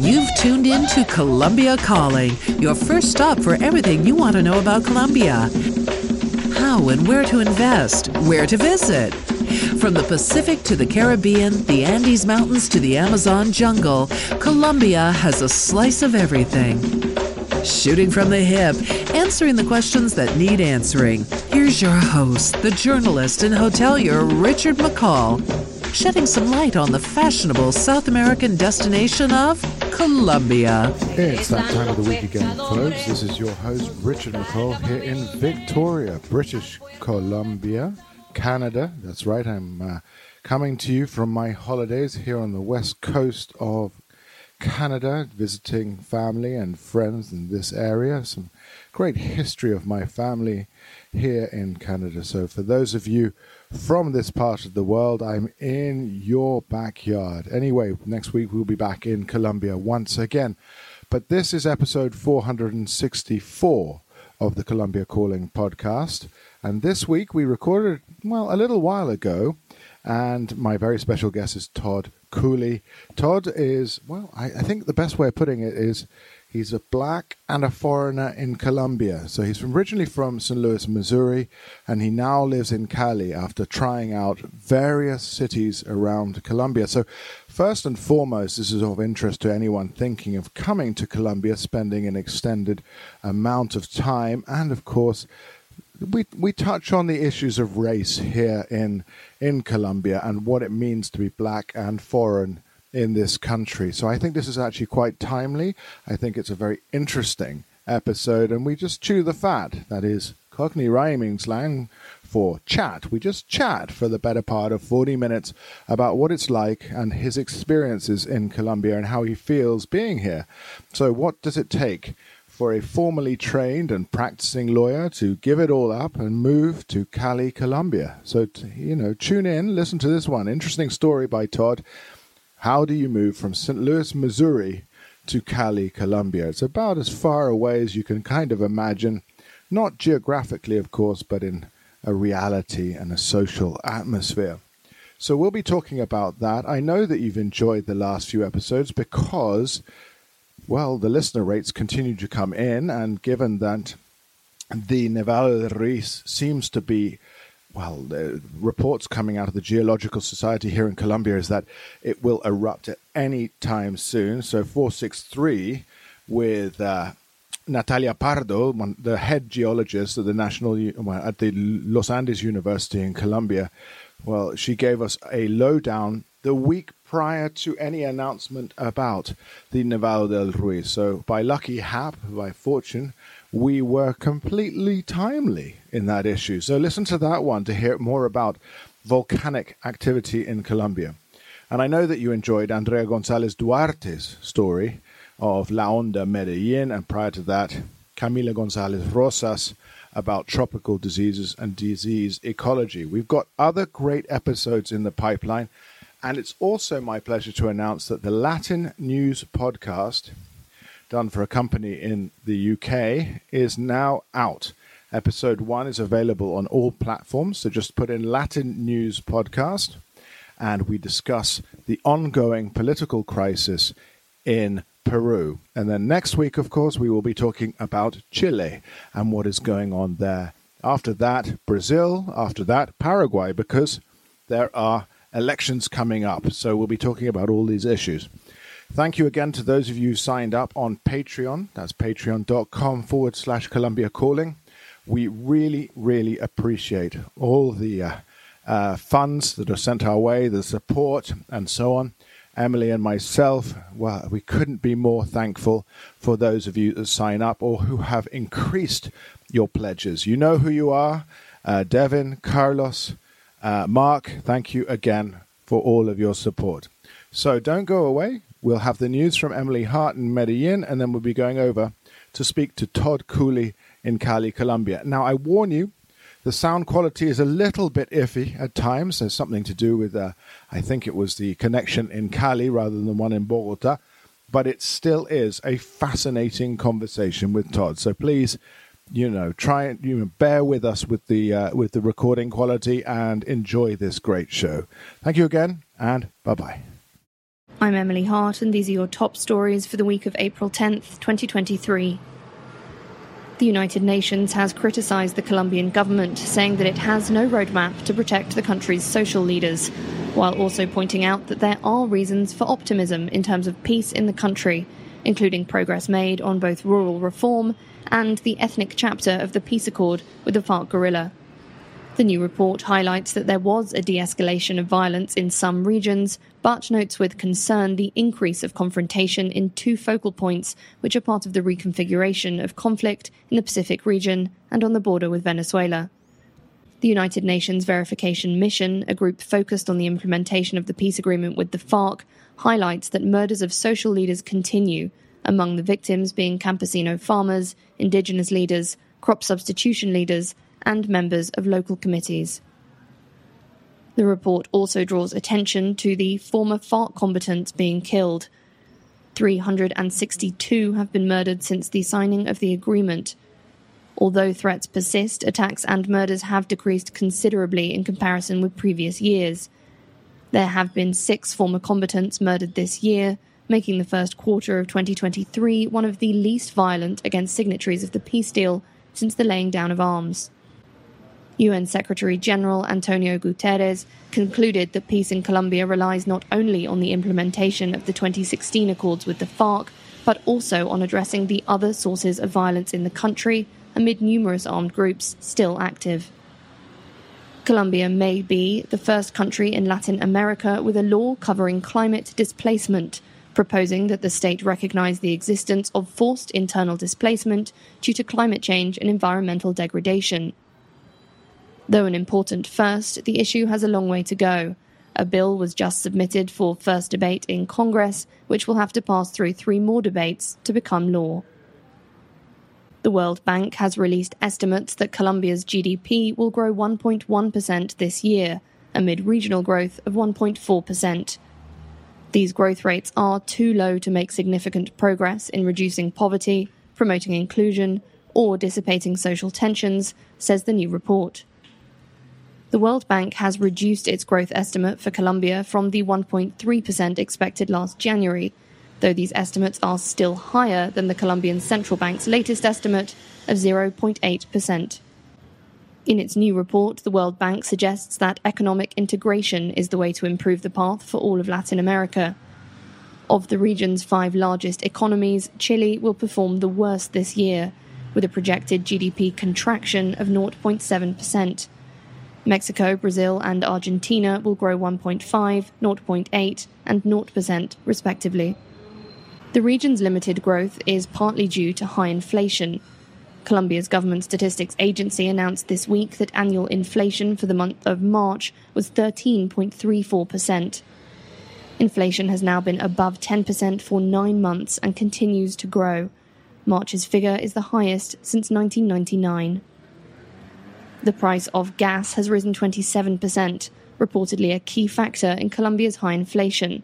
You've tuned in to Colombia Calling, your first stop for everything you want to know about Colombia. How and where to invest, where to visit. From the Pacific to the Caribbean, the Andes Mountains to the Amazon jungle, Colombia has a slice of everything. Shooting from the hip, answering the questions that need answering. Here's your host, the journalist and hotelier Richard McCall, shedding some light on the fashionable South American destination of Colombia. It's that time of the week again, folks. This is your host, Richard McCall, here in Victoria, British Columbia, Canada. That's right, I'm uh, coming to you from my holidays here on the west coast of Canada, visiting family and friends in this area. Some great history of my family here in Canada. So, for those of you from this part of the world. I'm in your backyard. Anyway, next week we'll be back in Colombia once again. But this is episode 464 of the Colombia Calling podcast. And this week we recorded, well, a little while ago. And my very special guest is Todd Cooley. Todd is, well, I, I think the best way of putting it is He's a black and a foreigner in Colombia. So he's originally from St. Louis, Missouri, and he now lives in Cali after trying out various cities around Colombia. So, first and foremost, this is of interest to anyone thinking of coming to Colombia, spending an extended amount of time, and of course, we we touch on the issues of race here in in Colombia and what it means to be black and foreign in this country. So I think this is actually quite timely. I think it's a very interesting episode, and we just chew the fat. That is Cockney rhyming slang for chat. We just chat for the better part of 40 minutes about what it's like and his experiences in Colombia and how he feels being here. So, what does it take? For a formally trained and practicing lawyer to give it all up and move to Cali, Colombia. So, you know, tune in, listen to this one. Interesting story by Todd. How do you move from St. Louis, Missouri to Cali, Colombia? It's about as far away as you can kind of imagine, not geographically, of course, but in a reality and a social atmosphere. So we'll be talking about that. I know that you've enjoyed the last few episodes because, well, the listener rates continue to come in, and given that the Nevado del Ruiz seems to be well, the reports coming out of the Geological Society here in Colombia is that it will erupt at any time soon. So 463 with uh, Natalia Pardo, one, the head geologist at the national well, at the Los Andes University in Colombia. Well, she gave us a lowdown the week prior to any announcement about the Nevado del Ruiz. So, by lucky hap, by fortune, we were completely timely in that issue. So listen to that one to hear more about volcanic activity in Colombia. And I know that you enjoyed Andrea Gonzalez Duarte's story of La Onda Medellin, and prior to that, Camila Gonzalez Rosas about tropical diseases and disease ecology. We've got other great episodes in the pipeline, and it's also my pleasure to announce that the Latin News podcast done for a company in the UK is now out. Episode one is available on all platforms. So just put in Latin News Podcast and we discuss the ongoing political crisis in Peru. And then next week, of course, we will be talking about Chile and what is going on there. After that, Brazil. After that, Paraguay, because there are elections coming up. So we'll be talking about all these issues. Thank you again to those of you who signed up on Patreon. That's patreon.com forward slash Colombia Calling. We really, really appreciate all the uh, uh, funds that are sent our way, the support, and so on. Emily and myself, well, we couldn't be more thankful for those of you that sign up or who have increased your pledges. You know who you are uh, Devin, Carlos, uh, Mark, thank you again for all of your support. So don't go away. We'll have the news from Emily Hart in Medellin, and then we'll be going over to speak to Todd Cooley in Cali, Colombia. Now, I warn you, the sound quality is a little bit iffy at times. There's something to do with, uh, I think it was the connection in Cali rather than the one in Bogota, but it still is a fascinating conversation with Todd. So please you know, try and you know, bear with us with the uh, with the recording quality and enjoy this great show. Thank you again, and bye bye. I'm Emily Hart, and these are your top stories for the week of April 10th, 2023. The United Nations has criticised the Colombian government, saying that it has no roadmap to protect the country's social leaders, while also pointing out that there are reasons for optimism in terms of peace in the country, including progress made on both rural reform and the ethnic chapter of the peace accord with the FARC guerrilla. The new report highlights that there was a de escalation of violence in some regions, but notes with concern the increase of confrontation in two focal points, which are part of the reconfiguration of conflict in the Pacific region and on the border with Venezuela. The United Nations Verification Mission, a group focused on the implementation of the peace agreement with the FARC, highlights that murders of social leaders continue, among the victims being campesino farmers, indigenous leaders, crop substitution leaders, and members of local committees. The report also draws attention to the former FARC combatants being killed. 362 have been murdered since the signing of the agreement. Although threats persist, attacks and murders have decreased considerably in comparison with previous years. There have been six former combatants murdered this year, making the first quarter of 2023 one of the least violent against signatories of the peace deal since the laying down of arms. UN Secretary General Antonio Guterres concluded that peace in Colombia relies not only on the implementation of the 2016 accords with the FARC, but also on addressing the other sources of violence in the country amid numerous armed groups still active. Colombia may be the first country in Latin America with a law covering climate displacement, proposing that the state recognize the existence of forced internal displacement due to climate change and environmental degradation. Though an important first, the issue has a long way to go. A bill was just submitted for first debate in Congress, which will have to pass through three more debates to become law. The World Bank has released estimates that Colombia's GDP will grow 1.1% this year, amid regional growth of 1.4%. These growth rates are too low to make significant progress in reducing poverty, promoting inclusion, or dissipating social tensions, says the new report. The World Bank has reduced its growth estimate for Colombia from the 1.3% expected last January though these estimates are still higher than the Colombian Central Bank's latest estimate of 0.8%. In its new report, the World Bank suggests that economic integration is the way to improve the path for all of Latin America. Of the region's five largest economies, Chile will perform the worst this year, with a projected GDP contraction of 0.7%. Mexico, Brazil, and Argentina will grow 1.5, 0.8, and 0%, respectively. The region's limited growth is partly due to high inflation. Colombia's government statistics agency announced this week that annual inflation for the month of March was 13.34%. Inflation has now been above 10% for nine months and continues to grow. March's figure is the highest since 1999. The price of gas has risen 27%, reportedly a key factor in Colombia's high inflation.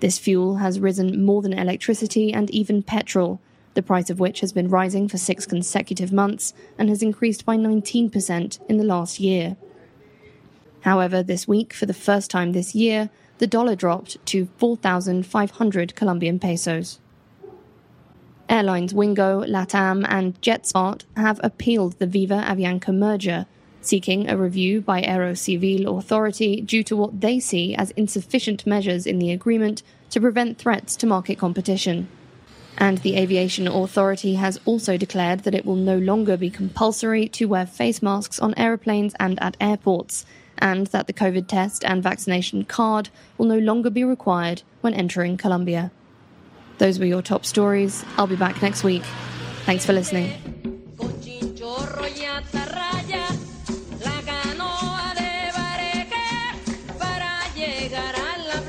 This fuel has risen more than electricity and even petrol, the price of which has been rising for six consecutive months and has increased by 19% in the last year. However, this week, for the first time this year, the dollar dropped to 4,500 Colombian pesos. Airlines Wingo, LATAM, and JetSmart have appealed the Viva Avianca merger seeking a review by Aerocivil Authority due to what they see as insufficient measures in the agreement to prevent threats to market competition. And the Aviation Authority has also declared that it will no longer be compulsory to wear face masks on aeroplanes and at airports, and that the COVID test and vaccination card will no longer be required when entering Colombia. Those were your top stories. I'll be back next week. Thanks for listening.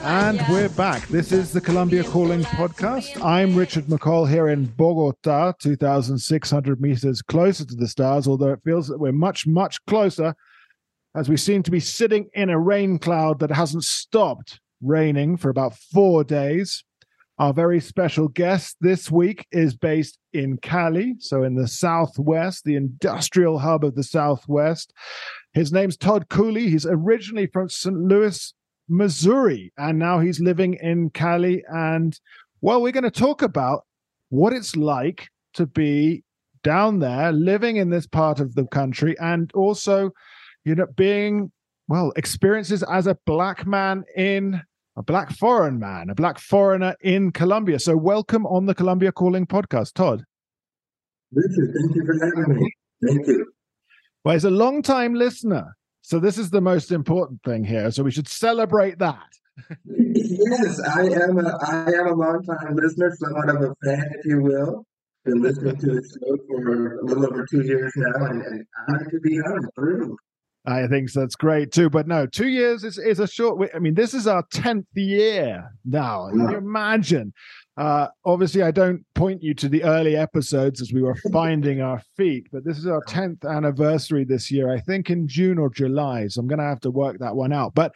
And we're back. This is the Colombia Calling podcast. I'm Richard McCall here in Bogota, 2,600 meters closer to the stars, although it feels that we're much, much closer as we seem to be sitting in a rain cloud that hasn't stopped raining for about four days. Our very special guest this week is based in Cali, so in the Southwest, the industrial hub of the Southwest. His name's Todd Cooley. He's originally from St. Louis, Missouri, and now he's living in Cali. And well, we're going to talk about what it's like to be down there, living in this part of the country, and also, you know, being well, experiences as a black man in a black foreign man, a black foreigner in Colombia. So, welcome on the Colombia Calling podcast, Todd. Richard, thank you for having me. Thank you. Well, he's a long time listener. So, this is the most important thing here. So, we should celebrate that. yes, I am a I am a long time listener, somewhat of a fan, if you will. Been listening to the show for a little over two years now, and, and honored to be on. Through. I think that's great too. But no, two years is, is a short. I mean, this is our tenth year now. Can you imagine? Uh, obviously, I don't point you to the early episodes as we were finding our feet, but this is our tenth anniversary this year. I think in June or July, so I'm going to have to work that one out. But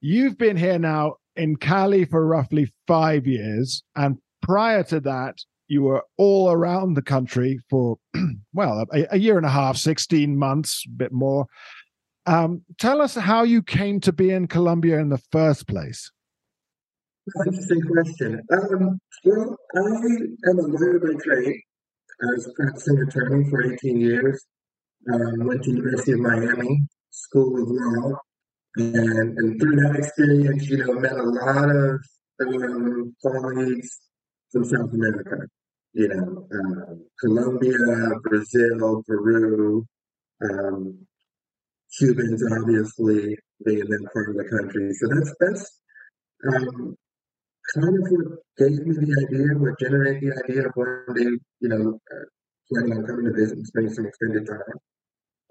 you've been here now in Cali for roughly five years, and prior to that, you were all around the country for, well, a, a, year and a half, 16 months, a bit more. Um, tell us how you came to be in Colombia in the first place. Interesting question. Um, well, I am a lawyer by trade. I was practicing attorney for 18 years. Um, went to University of Miami School of Law, and, and through that experience, you know, met a lot of um, colleagues from South America you know, uh, Colombia, Brazil, Peru, um, Cubans, obviously being that part of the country. So that's that's um, kind of what gave me the idea, what generated the idea of one day, you know, uh, planning on coming to visit and spending some extended time.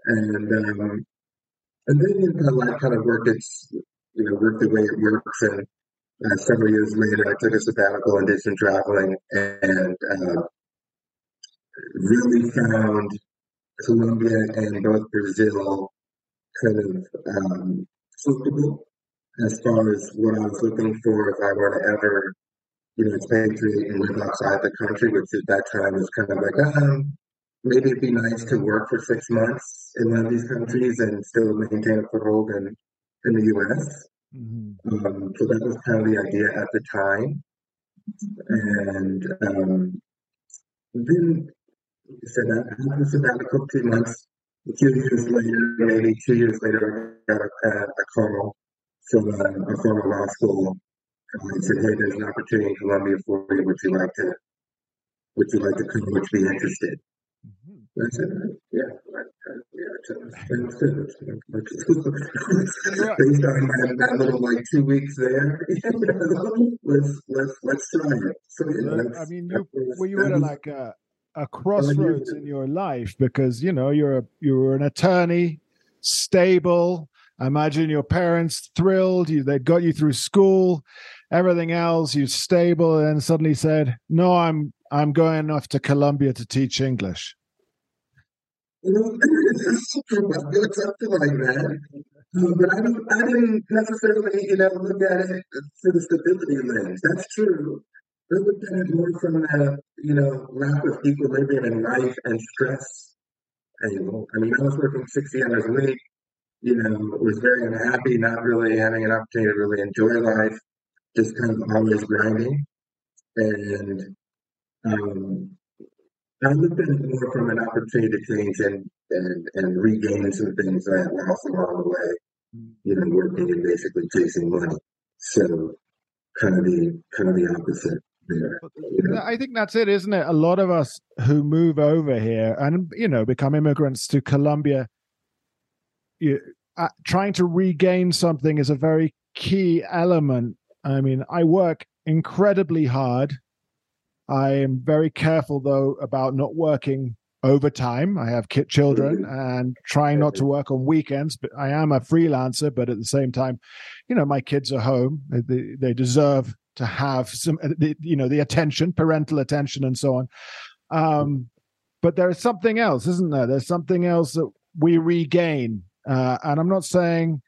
And um, and then you know, life kind of work its, you know, worked the way it works, and uh, several years later, I took a sabbatical and did some traveling and uh, really found Colombia and both Brazil kind of um, suitable as far as what I was looking for if I were to ever, you know, expatriate and live outside the country, which at that time was kind of like, um, maybe it'd be nice to work for six months in one of these countries and still maintain a foothold in, in the U.S. Mm-hmm. Um, so that was kind of the idea at the time. And um, then said that after sabbatical, two months, a few years later, maybe two years later, I got a, a call from a, a former law school. And said, "Hey, there's an opportunity in Colombia for you. Would you like to? Would you like to come? Would you be interested?" I said, yeah, yeah, Based on that, that little like two weeks there, let's let's let's try it. So, yeah, I mean, you, were you at a, like a, a crossroads in your life because you know you're a you're an attorney, stable. I imagine your parents thrilled. You they got you through school, everything else. You stable, and suddenly said, "No, I'm I'm going off to Colombia to teach English." You know, it's something like that. Um, but I don't, I didn't necessarily, you know, look at it through the stability lens. That's true. I looked at it more from the, you know, lack of equilibrium in life and stress angle. I mean, I was working 60 hours a week, you know, was very unhappy, not really having an opportunity to really enjoy life, just kind of always grinding. And um, I looked at it more from an opportunity to change and, and, and regain some things I lost along the way, you know, working and basically chasing money. So kind of the kind of the opposite there. I think that's it, isn't it? A lot of us who move over here and you know become immigrants to Colombia, you, uh, trying to regain something is a very key element. I mean, I work incredibly hard I am very careful though about not working overtime. I have kid children and trying not to work on weekends. But I am a freelancer, but at the same time, you know, my kids are home. They, they deserve to have some, you know, the attention, parental attention, and so on. Um, but there's something else, isn't there? There's something else that we regain, uh, and I'm not saying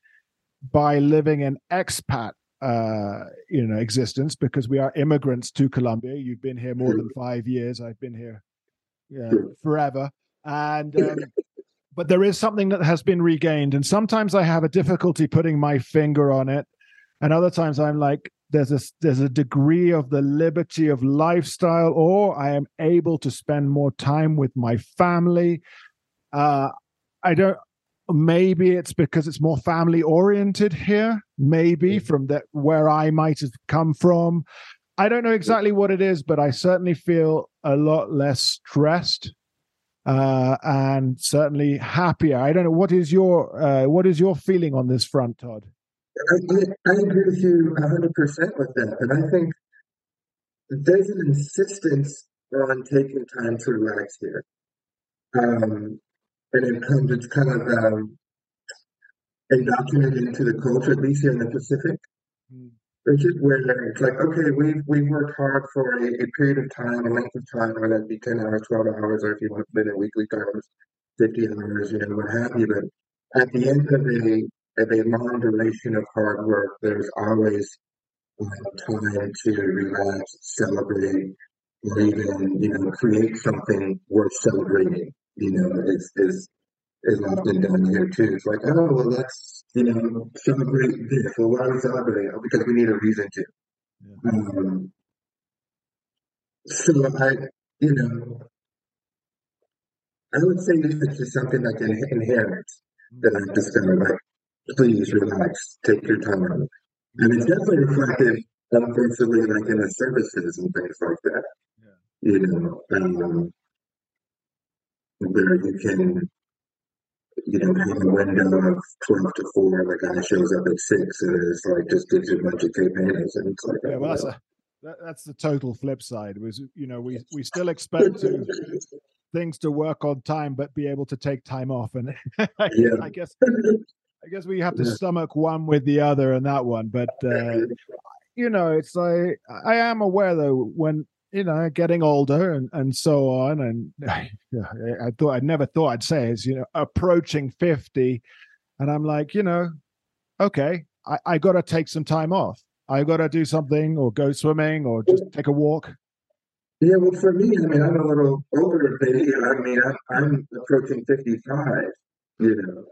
by living an expat uh, you know existence because we are immigrants to Colombia. You've been here more than five years. I've been here yeah, forever, and um, but there is something that has been regained, and sometimes I have a difficulty putting my finger on it, and other times I'm like, there's a there's a degree of the liberty of lifestyle, or I am able to spend more time with my family. Uh, I don't maybe it's because it's more family oriented here maybe from that where i might have come from. I don't know exactly what it is but i certainly feel a lot less stressed uh, and certainly happier. I don't know what is your uh, what is your feeling on this front todd? I, I agree with you 100% with that and i think there's an insistence on taking time to relax here. Um, and it comes, it's kind of um, indoctrinated into the culture, at least here in the Pacific. Mm. Richard, where it's like, okay, we've we've worked hard for a, a, period of time, a length of time, whether that be ten hours, twelve hours, or if you want to put in weekly terms, fifty hours, you know, what have you. But at the end of a of a long duration of hard work, there's always uh, time to relax, celebrate, or even you know create something worth celebrating you know, is is is often done here too. It's like, oh well, let's you know celebrate this. Well, why are we celebrating? Oh, because we need a reason to. Yeah. Um, so I, you know, I would say this is something like an inherent that I've discovered. Like, please relax, take your time, and it's definitely reflective, unfortunately, like in the services and things like that. Yeah. You know, um, where you can, you know, have a window of 12 to 4, and the guy shows up at 6 and it's like just gives you a bunch of handles. And it's like, yeah, well, that's, a, that, that's the total flip side. Was, you know, we, we still expect to, things to work on time, but be able to take time off. And I, yeah. I guess. I guess we have to yeah. stomach one with the other and that one, but uh, you know, it's like I am aware though when you know, getting older and, and so on. And yeah, I thought I'd never thought I'd say is, you know, approaching 50. And I'm like, you know, okay, I, I got to take some time off. I got to do something or go swimming or just take a walk. Yeah, well, for me, I mean, I'm a little older than you. I mean, I'm, I'm approaching 55, you know.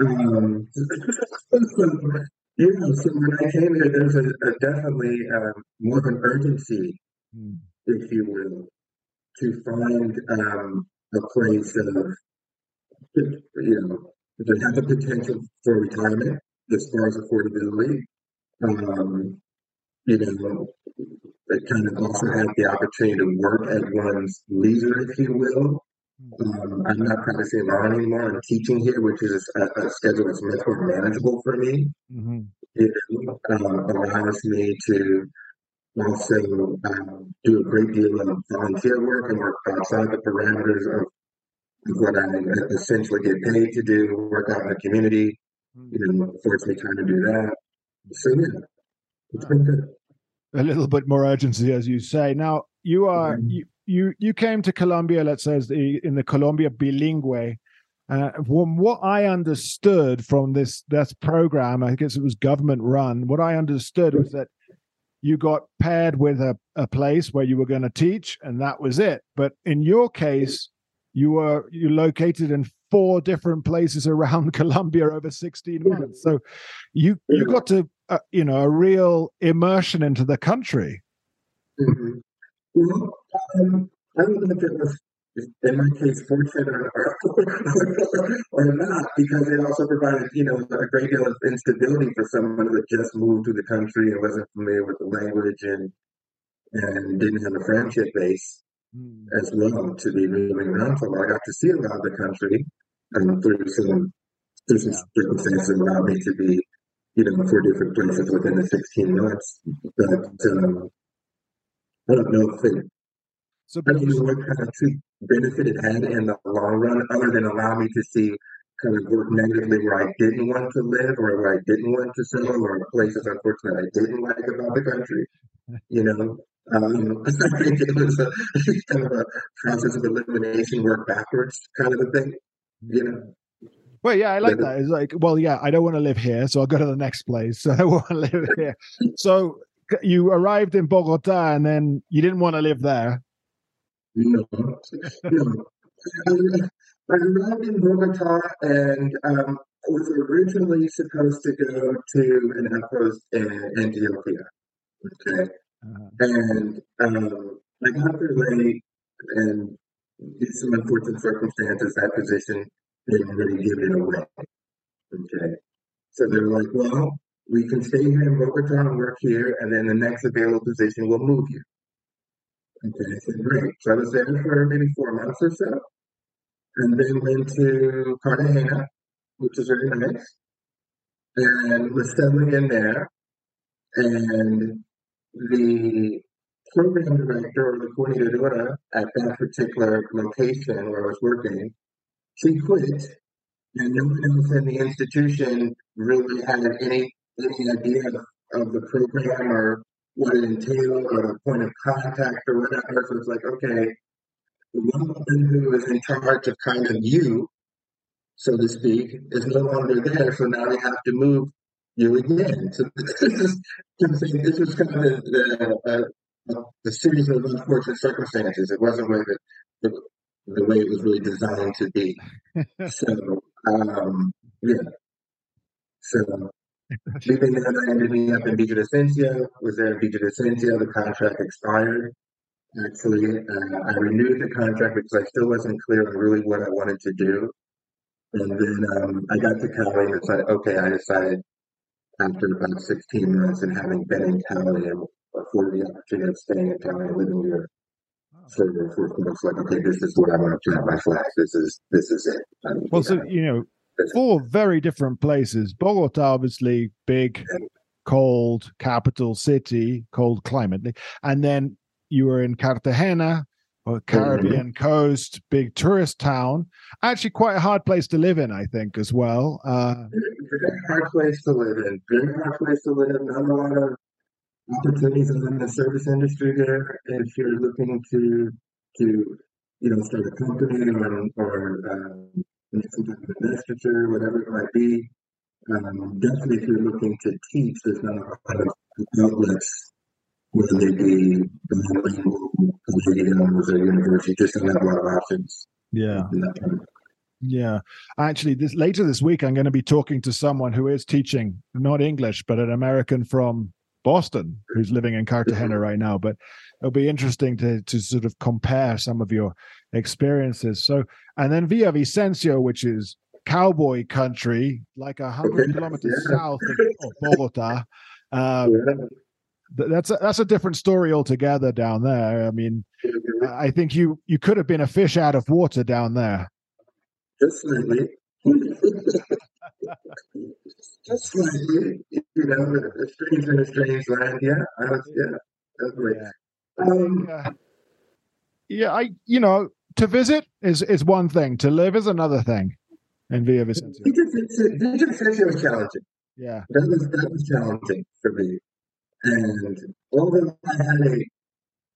Um, you know, so when I came here, there's a, a definitely um, more of an urgency. If you will, to find um, a place of, you know, that has the potential for retirement as far as affordability. Um, you know, it kind of also has the opportunity to work at one's leisure, if you will. Um, I'm not practicing law anymore. I'm teaching here, which is a, a schedule that's much more manageable for me. Mm-hmm. It um, allows me to also um, do a great deal of volunteer work and work outside the parameters of, what I essentially get paid to do, work out in the community. Hmm. You know, affords me time to do that. So yeah, it's been good. A little bit more urgency, as you say. Now you are mm-hmm. you, you you came to Colombia, let's say, the, in the Colombia bilingue. Uh, from what I understood from this this program, I guess it was government run. What I understood was that you got paired with a, a place where you were going to teach and that was it. But in your case you were you located in four different places around colombia over 16 months. So you you got to uh, you know a real immersion into the country. Mm-hmm. um, i don't know if it was in my case, fortunate or, or not, because it also provided, you know, a great deal of instability for someone who had just moved to the country and wasn't familiar with the language and and didn't have a friendship base mm. as well to be moving around. So I got to see a lot of the country and through some through some circumstances that allowed me to be, you know, four different places within the 16 months. But um, I don't know if it so, I don't know what kind of benefit it had in the long run, other than allow me to see kind of work negatively where I didn't want to live or where I didn't want to settle or places, unfortunately, I didn't like about the country. You know, um, I think it was a kind of a process of elimination, work backwards kind of a thing. You know. Well, yeah, I like that. It's like, well, yeah, I don't want to live here, so I'll go to the next place. So I want to live here. so you arrived in Bogota, and then you didn't want to live there. No, no. I arrived in Bogota, and um, was originally supposed to go to an outpost in Antioquia. Okay, uh-huh. and um, I got there late, and due to some unfortunate circumstances, that position didn't really give it away. Okay. So they're like, well, we can stay here in Bogota and work here, and then the next available position will move you. Okay, said, great. So I was there for maybe four months or so, and then went to Cartagena, which is very nice, and was settling in there. And the program director or the coordinator at that particular location where I was working, she quit, and no one else in the institution really had any any idea of the program or what it entailed or the point of contact or whatever. So it's like, okay, the one woman who is in charge of kind of you, so to speak, is no longer there. So now they have to move you again. So this is, this is kind of the, the, uh, the series of unfortunate circumstances. It wasn't really the, the, the way it was really designed to be. so, um, yeah. So Leaving there, I ended up in Villavicencio, was there in Villavicencio, the contract expired. Actually, uh, I renewed the contract because I still wasn't clear on really what I wanted to do. And then um, I got to Cali and it's like, okay, I decided after about 16 months and having been in Cali and afforded the opportunity of staying in Cali and living here for, for months, like, okay, this is what I want to plant my flag. This is, this is it. well, so, you know, four very different places. Bogota, obviously, big, cold capital city, cold climate, and then you were in Cartagena, or Caribbean mm-hmm. coast, big tourist town. Actually, quite a hard place to live in, I think, as well. Uh, very hard place to live in. Very hard place to live. Not a lot of opportunities in the service industry there. If you're looking to to you know start a company or or um, some type of investiture, whatever it might be. Um, definitely, if you're looking to teach, there's not a lot of outlets, whether they be bilingual, collegiums, or university, just don't have a lot of options. Yeah. Yeah, actually, this later this week, I'm going to be talking to someone who is teaching not English, but an American from Boston who's living in Cartagena mm-hmm. right now. But it'll be interesting to to sort of compare some of your experiences. So, and then Villavicencio, which is cowboy country, like a hundred kilometers yeah. south of, of Bogota. Um, yeah. That's a, that's a different story altogether down there. I mean, I think you you could have been a fish out of water down there. Just slightly. Just slightly. You know, a strange in a strange land. Yeah, I was, yeah, definitely. Yeah. Um, yeah, I you know to visit is is one thing. To live is another thing. In Villavicencio. Villavicencio was challenging. Yeah, that was that was challenging for me. And although I had a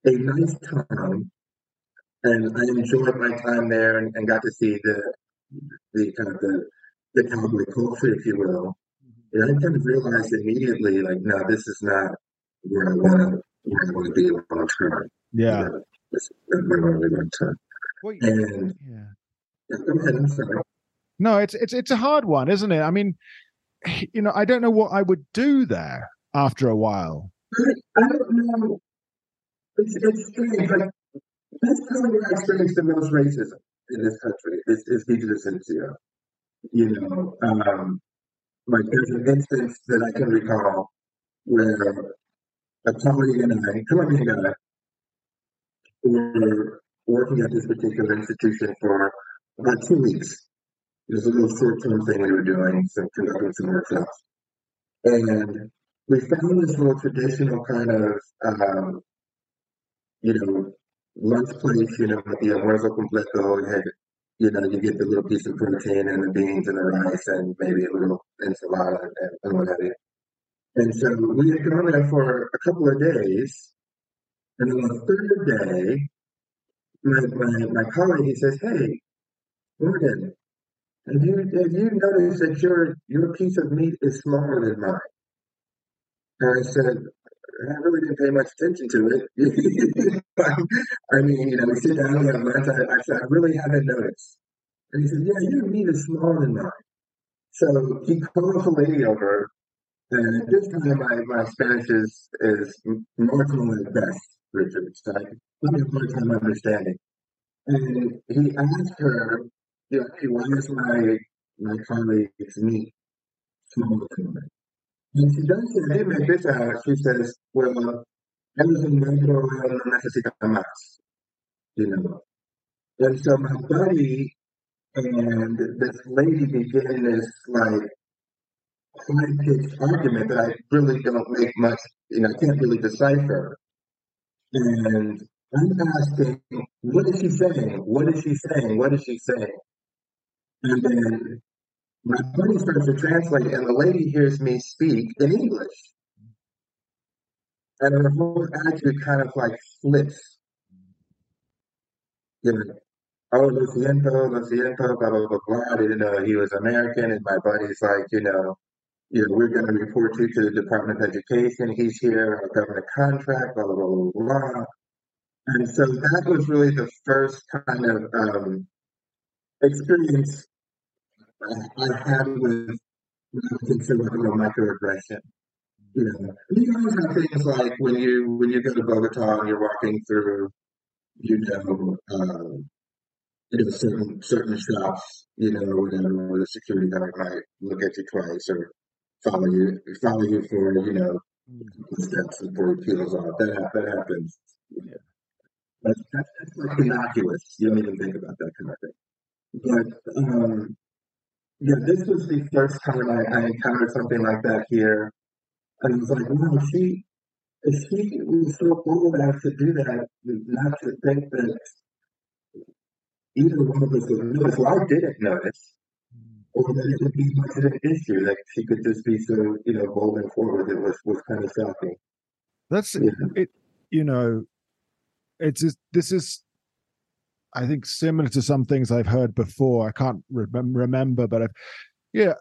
a nice time, and I enjoyed my time there, and, and got to see the the kind of the the cowboy culture, if you will. And I kind of realized immediately, like, no, this is not where I want to where I want to be long term. Yeah, this is where I really want to well, and yeah. Go ahead. I'm sorry. No, it's it's it's a hard one, isn't it? I mean, you know, I don't know what I would do there after a while. I, don't know. It's, it's strange. Like, that's probably where I experienced the most racism in this country. Is is Villavicencio. You know, um, like there's an instance that I can recall where a colleague and I, Colombian guy, were working at this particular institution for about two weeks. It was a little short-term thing we were doing, some conducting some workshops, and we found this little traditional kind of, um, you know, lunch place. You know, with the almuerzo completo. You, had, you know, you get the little piece of protein and the beans and the rice and maybe a little ensalada and, and what have you. And so we had gone there for a couple of days, and on the third day, my, my, my colleague, he says, hey, Morgan, have you have you noticed that your your piece of meat is smaller than mine? And I said, I really didn't pay much attention to it. I mean, you know, we sit down, have lunch. I, I said, I really haven't noticed. And he said, Yeah, your meat is smaller than mine. So he called the lady over, and at this time, my, my Spanish is, is marginal at best, Richard. So I have a time understanding. And he asked her, you know, why is my, my colleague's meat smaller than mine? And she does make this out. She says, well, un negro, no necesita más. You know. And so my buddy and this lady begin this like high pitched argument that I really don't make much, you know, I can't really decipher. And I'm asking, what is she saying? What is she saying? What is she saying? And then my buddy starts to translate, and the lady hears me speak in English. And her whole attitude kind of like flips. You know, oh, lo siento, lo siento, blah, blah, blah, blah. I didn't know he was American. And my buddy's like, you know, you know, we're going to report you to the Department of Education. He's here on a government contract, blah, blah, blah, blah, blah. And so that was really the first kind of um, experience I had with what I consider a microaggression. You know, you always have things like when you when you go to Bogota and you're walking through, you know, um, you know, certain certain shops, you know, whatever, where the security guard might look at you twice or follow you follow you for, you know, steps before he peels off. That that happens. Yeah. That's, that's, that's like innocuous. You don't even think about that kind of thing. But um, yeah, this was the first time I, I encountered something like that here. And I was like, wow, she, she was so bold as to do that, not to think that either one of us would notice. Well, I didn't notice. Or that it would be much of an issue that she could just be so, you know, bold and forward. It was, was kind of shocking. That's yeah. it. You know, it's just, this is I think similar to some things I've heard before. I can't re- remember, but I've, yeah.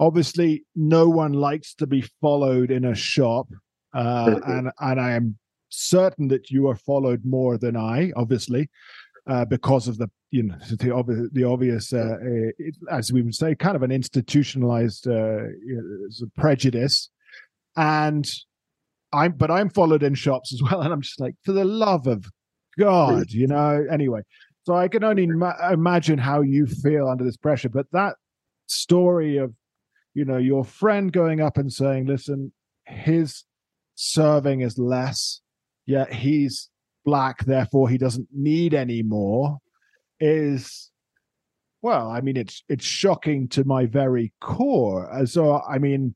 Obviously, no one likes to be followed in a shop, uh, and and I am certain that you are followed more than I, obviously, uh, because of the you know the obvious the obvious uh, it, as we would say, kind of an institutionalized uh, prejudice, and I'm but I'm followed in shops as well, and I'm just like, for the love of God, you know. Anyway, so I can only ma- imagine how you feel under this pressure. But that story of, you know, your friend going up and saying, "Listen, his serving is less, yet he's black, therefore he doesn't need any more," is well, I mean, it's it's shocking to my very core. So, I mean,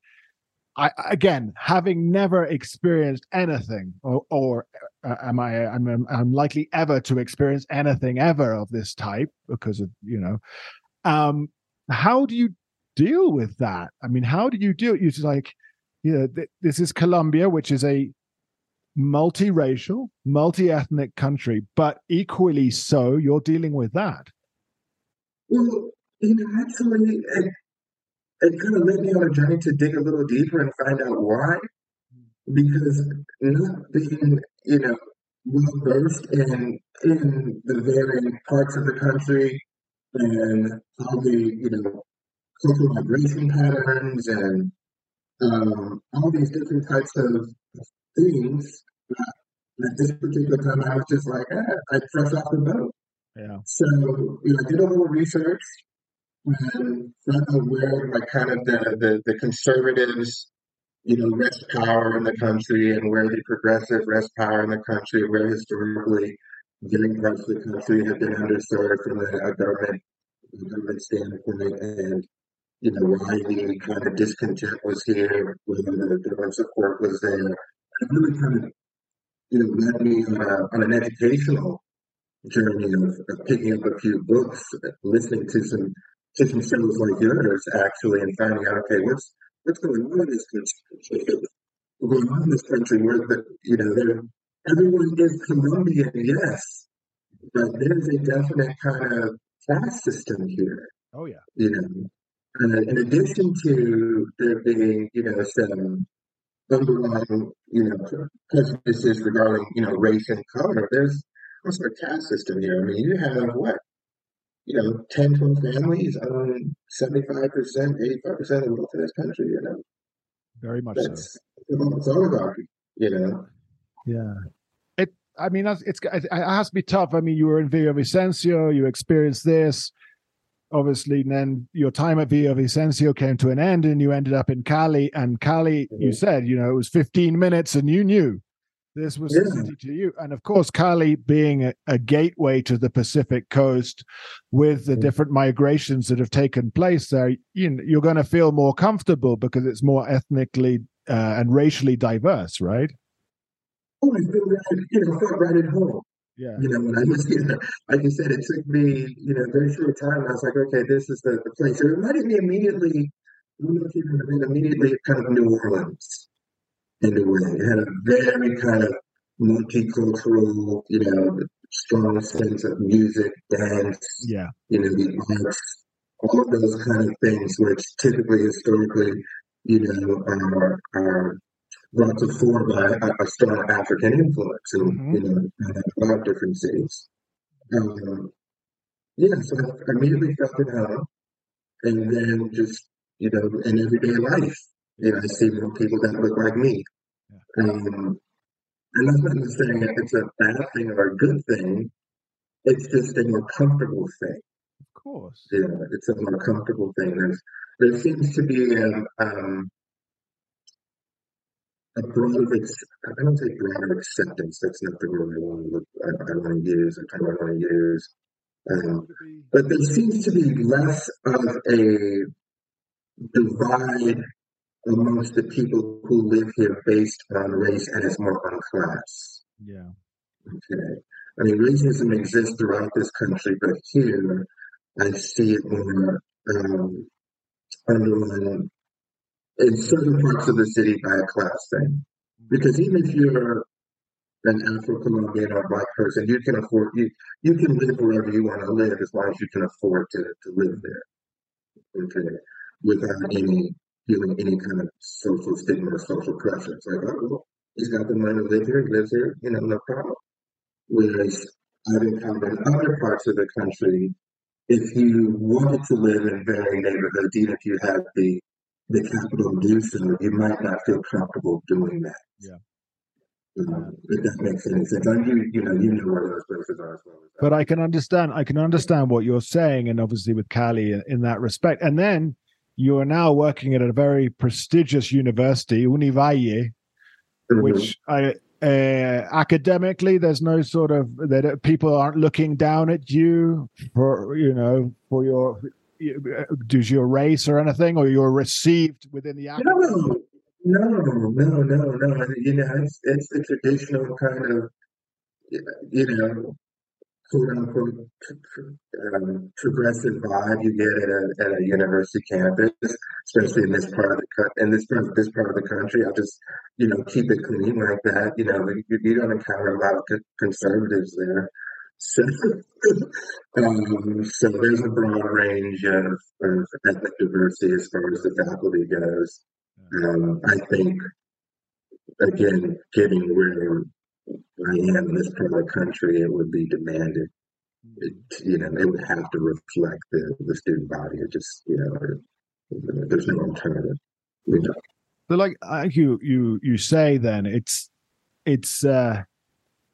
I again, having never experienced anything, or, or uh, am I? I'm, likely ever to experience anything ever of this type because of you know. Um, how do you deal with that? I mean, how do you do it? You're like, you know, th- this is Colombia, which is a multiracial, multi-ethnic country, but equally so, you're dealing with that. Well, you know, actually, it kind of led me on a journey to dig a little deeper and find out why. Because not being, you know, well versed in in the varying parts of the country and all the, you know, cultural migration patterns and um, all these different types of things. At this particular time, I was just like, eh, I fresh off the boat. Yeah. So, you know, I did a little research and not aware like kind of the, the, the conservatives, you know, rest power in the country and where the progressive rest power in the country, where historically getting parts of the country have been underserved from a, government government standpoint and you know why the kind of discontent was here, whether the government support was there. It really kind of you know led me on, a, on an educational journey of, of, picking up a few books, listening to some to some shows like yours actually and finding out, okay, what's what's going on in this country? What's going on in this country where the, you know, everyone is Colombian, yes, but there's a definite kind of caste system here. Oh yeah. You know, uh, in addition to there being, you know, some underlying, you know, prejudices regarding, you know, race and color, there's also a caste system here. I mean, you have what? You know, 10, 12 families own 75%, 85% of the wealth in this country, you know. Very much That's, so. It's oligarchy, you know. Yeah. It, I mean, it's, it has to be tough. I mean, you were in Villavicencio, you experienced this obviously and then your time at Vicencio came to an end and you ended up in Cali and Cali mm-hmm. you said you know it was 15 minutes and you knew this was yeah. city to you and of course Cali being a, a gateway to the Pacific coast with the different migrations that have taken place there you know, you're going to feel more comfortable because it's more ethnically uh, and racially diverse right oh I feel right, you know, felt right at home yeah. You know, when I was, you know, like you said, it took me, you know, a very short time. I was like, okay, this is the, the place. It reminded me immediately, immediately kind of New Orleans in a way. It had a very kind of multicultural, you know, strong sense of music, dance, yeah, you know, the arts, all of those kind of things, which typically, historically, you know, are, are brought to fore by a, a strong African influence in, mm-hmm. you know, a lot of different cities. Um, yeah, so I immediately felt at home. And then just, you know, in everyday life, you know, I see more people that look like me. Um, and that's not saying it's a bad thing or a good thing. It's just a more comfortable thing. Of course. Yeah, it's a more comfortable thing. There's, there seems to be a, um, a broader, I don't say broader acceptance. That's not the word I want to look, I, I want to use, or term I want to use. Um, but there seems to be less of a divide amongst the people who live here based on race and it's more on class. Yeah. Okay. I mean, racism exists throughout this country, but here I see it more um, underlying in certain parts of the city by a class thing. Because even if you're an Afro-Colombian or black person, you can afford you you can live wherever you want to live as long as you can afford to, to live there. Okay. Without any feeling any kind of social stigma or social pressure. It's like, oh well, he's got the money to live here, he lives here, you know, no problem. Whereas I've encountered in other parts of the country, if you wanted to live in very neighborhoods, even if you had the the capital to do so, you might not feel comfortable doing that. Yeah. Um, if that makes any sense. And you, you know, you know where those places are as well. But I can understand. I can understand what you're saying, and obviously with Cali in, in that respect. And then you are now working at a very prestigious university, Univalle, mm-hmm. which I uh, academically there's no sort of that people aren't looking down at you for you know for your does your race or anything, or you're received within the No, no, no, no, no. You know, it's it's the traditional kind of, you know, quote unquote um, progressive vibe you get at a at a university campus, especially in this part of the in this part of this part of the country. I'll just you know keep it clean like that. You know, you, you don't encounter a lot of conservatives there. So, um, so there's a broad range of, of, ethnic diversity as far as the faculty goes. Um, I think, again, getting where I am in this part of the country, it would be demanded. It, you know, it would have to reflect the, the student body. It just, you know, there's no alternative. You know. But like, like you, you, you say, then it's, it's. uh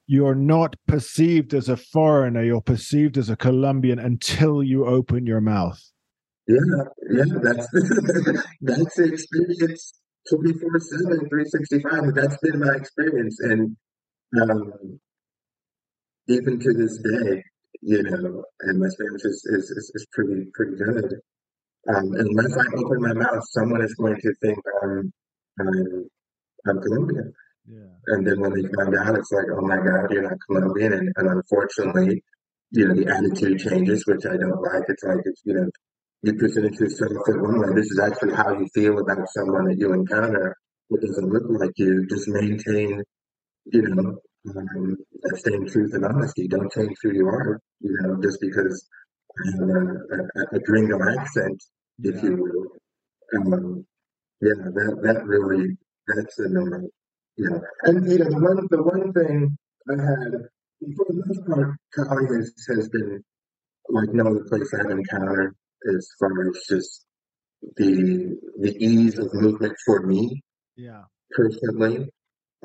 you're not perceived as a foreigner you're perceived as a colombian until you open your mouth yeah yeah that's that's the experience 24 7 365 that's been my experience and um, even to this day you know and my spanish is is, is, is pretty pretty good um, unless i open my mouth someone is going to think i'm i'm, I'm colombian yeah. And then when they find out, it's like, oh my God, you're not Colombian. And, and unfortunately, you know, the attitude changes, which I don't like. It's like, it's, you know, you present yourself in one way. This is actually how you feel about someone that you encounter who doesn't look like you. Just maintain, you know, um, staying truth and honesty. Don't change who you are, you know, just because I have a, a, a gringo accent, if you will. Um, yeah, that that really that's the number. Yeah, and you know the one the one thing I had for the most part, Cali has, has been like no other place I've encountered as far as just the the ease of movement for me. Yeah. Personally,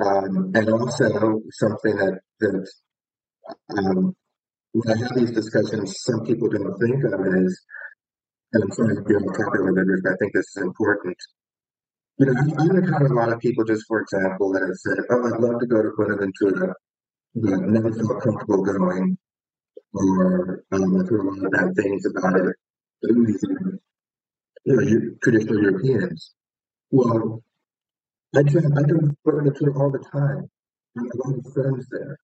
um, and also something that that um, when I have these discussions, some people don't think of is, and I'm sorry to be on topic of it, but I think this is important. You know, I've encountered a lot of people, just for example, that have said, "Oh, I'd love to go to Buenaventura, but never felt comfortable going," or um, I've heard a lot of bad things about it. You know, traditional Europeans. Well, I do, I do Buenaventura all the time. I have a lot of friends there.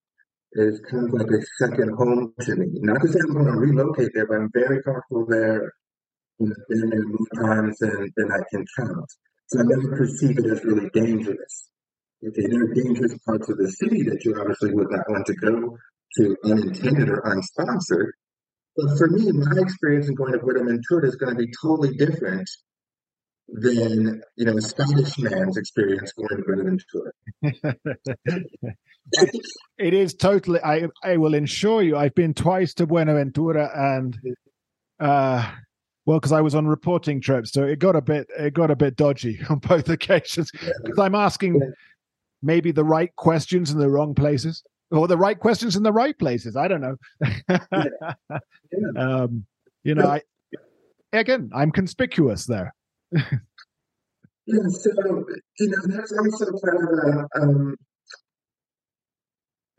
It's kind of like a second home to me. Not to say I'm going to relocate there, but I'm very comfortable there. Know, been there more times than, than I can count. So I never perceive it as really dangerous. Okay, there are dangerous parts of the city that you obviously would not want to go to unintended or unsponsored. But for me, my experience in going to Buenaventura is going to be totally different than you know a Scottish man's experience going to Buenaventura. it is totally. I I will ensure you. I've been twice to Buenaventura, and uh, well, because I was on reporting trips, so it got a bit it got a bit dodgy on both occasions. Because I'm asking maybe the right questions in the wrong places, or the right questions in the right places. I don't know. um, you know, I again, I'm conspicuous there. Yeah, so you know, there's also kind of a um,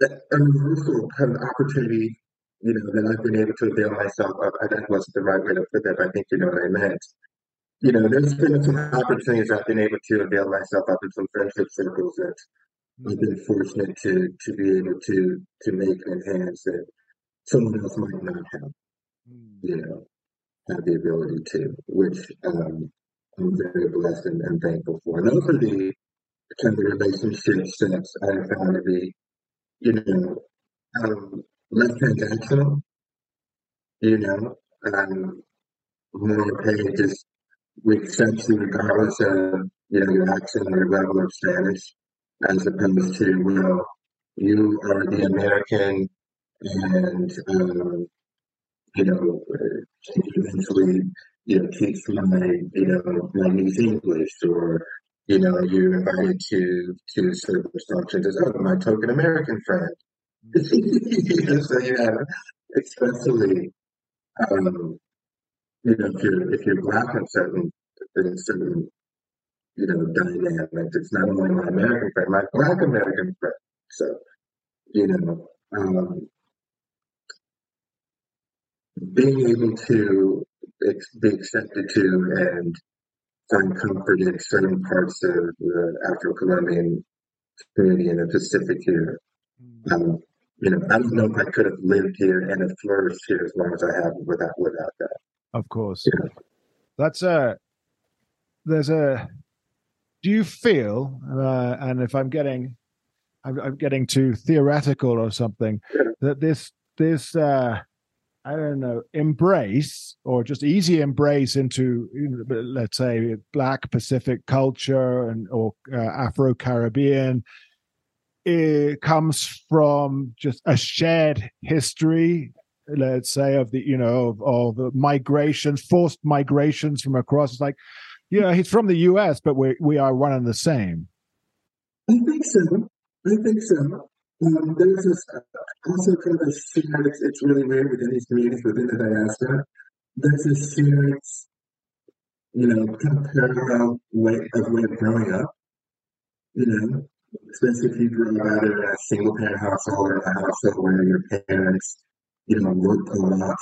a universal kind of opportunity you know, that I've been able to avail myself of. I think that wasn't the right way to put that, but I think you know what I meant. You know, there's been some opportunities I've been able to avail myself of in some friendship circles that I've been fortunate to to be able to to make and enhance that someone else might not have. Hmm. You know, have the ability to, which um, I'm very blessed and, and thankful for. And those are the kind of relationships that I found to be, you know, um, less transactional, you know, um, more paid just accept you regardless of, you know, your accent or your level of Spanish, as opposed to, well, you are the American and, um, you know, eventually, you know, teach my, you know, my niece English or, you know, you're invited to to certain functions as, oh, my token American friend. So yeah, especially um, you know if you're if you're black in certain in certain you know dynamics, it's not only my American friend, my black American friend. So you know, um, being able to be accepted to and find comfort in certain parts of the Afro-Colombian community in the Pacific here. Mm. Um, you know, I don't know if I could have lived here and have flourished here as long as I have without without that. Of course, yeah. that's a there's a. Do you feel, uh, and if I'm getting, I'm, I'm, getting too theoretical or something, yeah. that this this uh, I don't know embrace or just easy embrace into let's say Black Pacific culture and or uh, Afro Caribbean it comes from just a shared history let's say of the you know of, of migrations forced migrations from across. It's like yeah he's from the us but we we are one and the same. I think so. I think so um, there's this also kind of a shared it's, it's really weird within these communities within the diaspora. There's a shared you know kind of parallel way of way of growing up you know especially if you grew up either in a single parent household or a household where your parents, you know, worked a lot,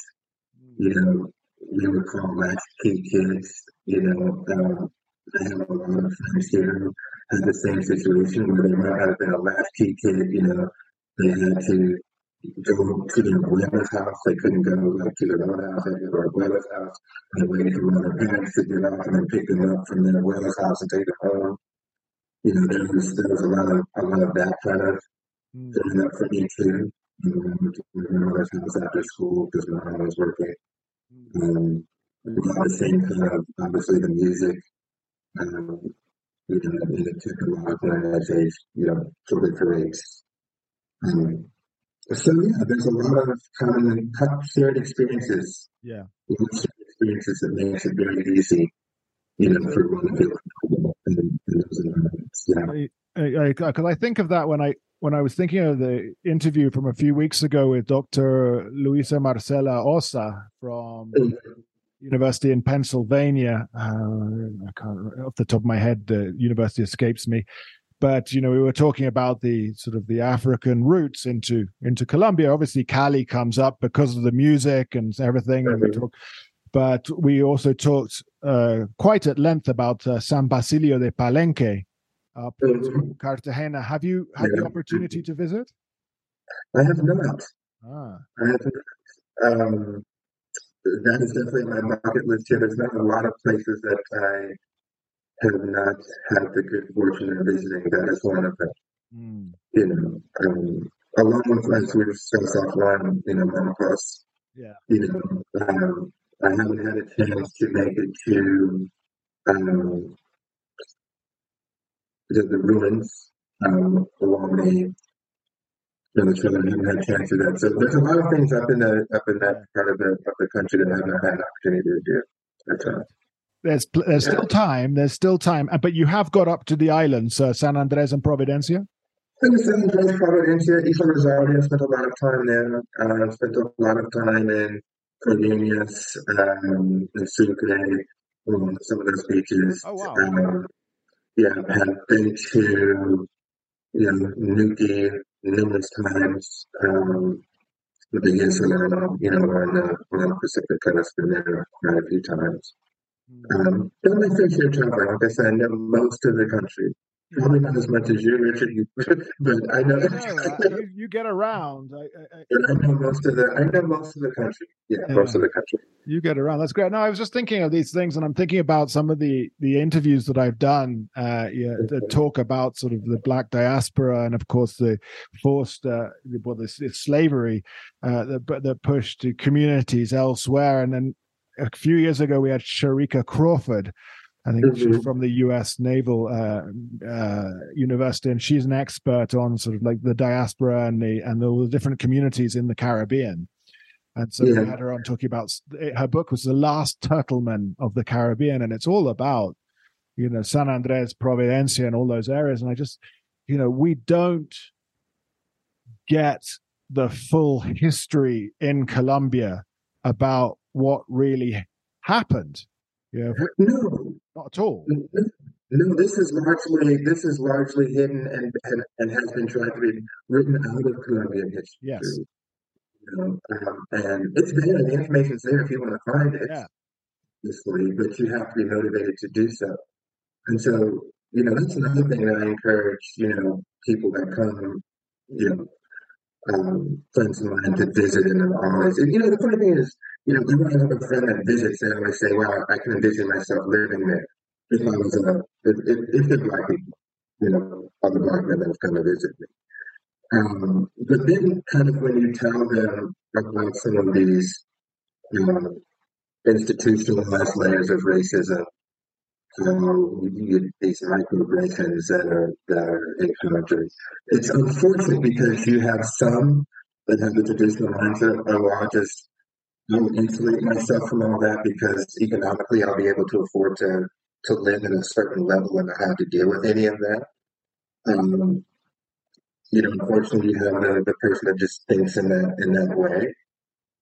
you know, we would call latchkey kids, you know, um, I have a lot of friends here who had the same situation where they might have been a latchkey kid, you know, they had to go to their abuela's house. They couldn't go like to their own house. They had to go to their abuela's house and waited for their parents to get off and then pick them up from their abuela's house and take them home you know, there was there was a lot of a lot of that kind of mm. growing up for me too. Um, my mother's house after school because my mom was working. Mm. Um, about the same kind of obviously the music. Um, you know, and it took a lot when I was age, you know, children for race. Um, so yeah, there's a lot of common shared experiences. Yeah, experiences that makes it very easy, you know, for one to feel comfortable in, in those environments. Yeah, because I, I, I think of that when I when I was thinking of the interview from a few weeks ago with Dr. Luisa Marcela Ossa from mm-hmm. University in Pennsylvania. Uh, I can't off the top of my head, the university escapes me but you know we were talking about the sort of the african roots into into colombia obviously cali comes up because of the music and everything mm-hmm. and we talk, but we also talked uh, quite at length about uh, san basilio de palenque up mm-hmm. cartagena have you had yeah. the opportunity to visit i have not ah. i have not um, that is definitely my bucket list here there's not a lot of places that i have not had the good fortune of visiting. That is one of them. Mm. You know, um, along with as we discussed offline, you know, Mompox. Yeah. You know, um, I haven't had a chance to make it to um, the, the ruins um, along the in the. I haven't had a chance to that. So there's a lot of things up in the up in that part of the of the country that I haven't had an opportunity to do. That's right there's there's still time. There's still time, uh, but you have got up to the islands, uh, San Andres and Providencia. San Andres, Providencia, Isla Rosario. I spent a lot of time there. Uh, spent a lot of time in Cardenas, um, in Sucre, um, some of those beaches. Oh wow! Um, yeah, have been to you know Nuquí numerous times. Um, the biggest, you know, on the, on the Pacific Coast, been there quite a few times. Um, don't my fair share traveling. Like I said, I know most of the country. Probably not as much as you, Richard, you, but I know. you, you, get around. I, I, I, know most of the. I know most of the country. Yeah, yeah, most of the country. You get around. That's great. No, I was just thinking of these things, and I'm thinking about some of the the interviews that I've done. Uh, yeah, that talk about sort of the black diaspora, and of course the forced, uh, well, the, the slavery uh, that that pushed to communities elsewhere, and then a few years ago we had Sharika Crawford. I think mm-hmm. she's from the U.S. Naval uh, uh, University, and she's an expert on sort of like the diaspora and the and all the different communities in the Caribbean. And so yeah. we had her on talking about her book was the last turtleman of the Caribbean, and it's all about you know San Andres, Providencia, and all those areas. And I just you know we don't get the full history in Colombia about what really happened. Yeah, no, not at all. No, this is largely this is largely hidden and, and, and has been tried to be written out of Colombian history. Yes. You know, um, and it's there. The information's there if you want to find it. Yeah. Obviously, but you have to be motivated to do so. And so, you know, that's another thing that I encourage. You know, people that come, you know, um, friends of mine to visit, and always. And, you know, the funny thing is, you know, even when have a friend that visits, they I say, "Well, I can envision myself living there if I was a if, if, if the black people, you know, other black men that have come to visit me." Um, but then, kind of when you tell them about some of these um, institutionalized layers of racism, um, you these microaggressions that are that are encountered. It's unfortunate because you have some that have the traditional mindset, "Oh, I'll just I'll insulate myself from all that because economically I'll be able to afford to to live at a certain level and not have to deal with any of that. Um, you know, unfortunately, you have the, the person that just thinks in that in that way.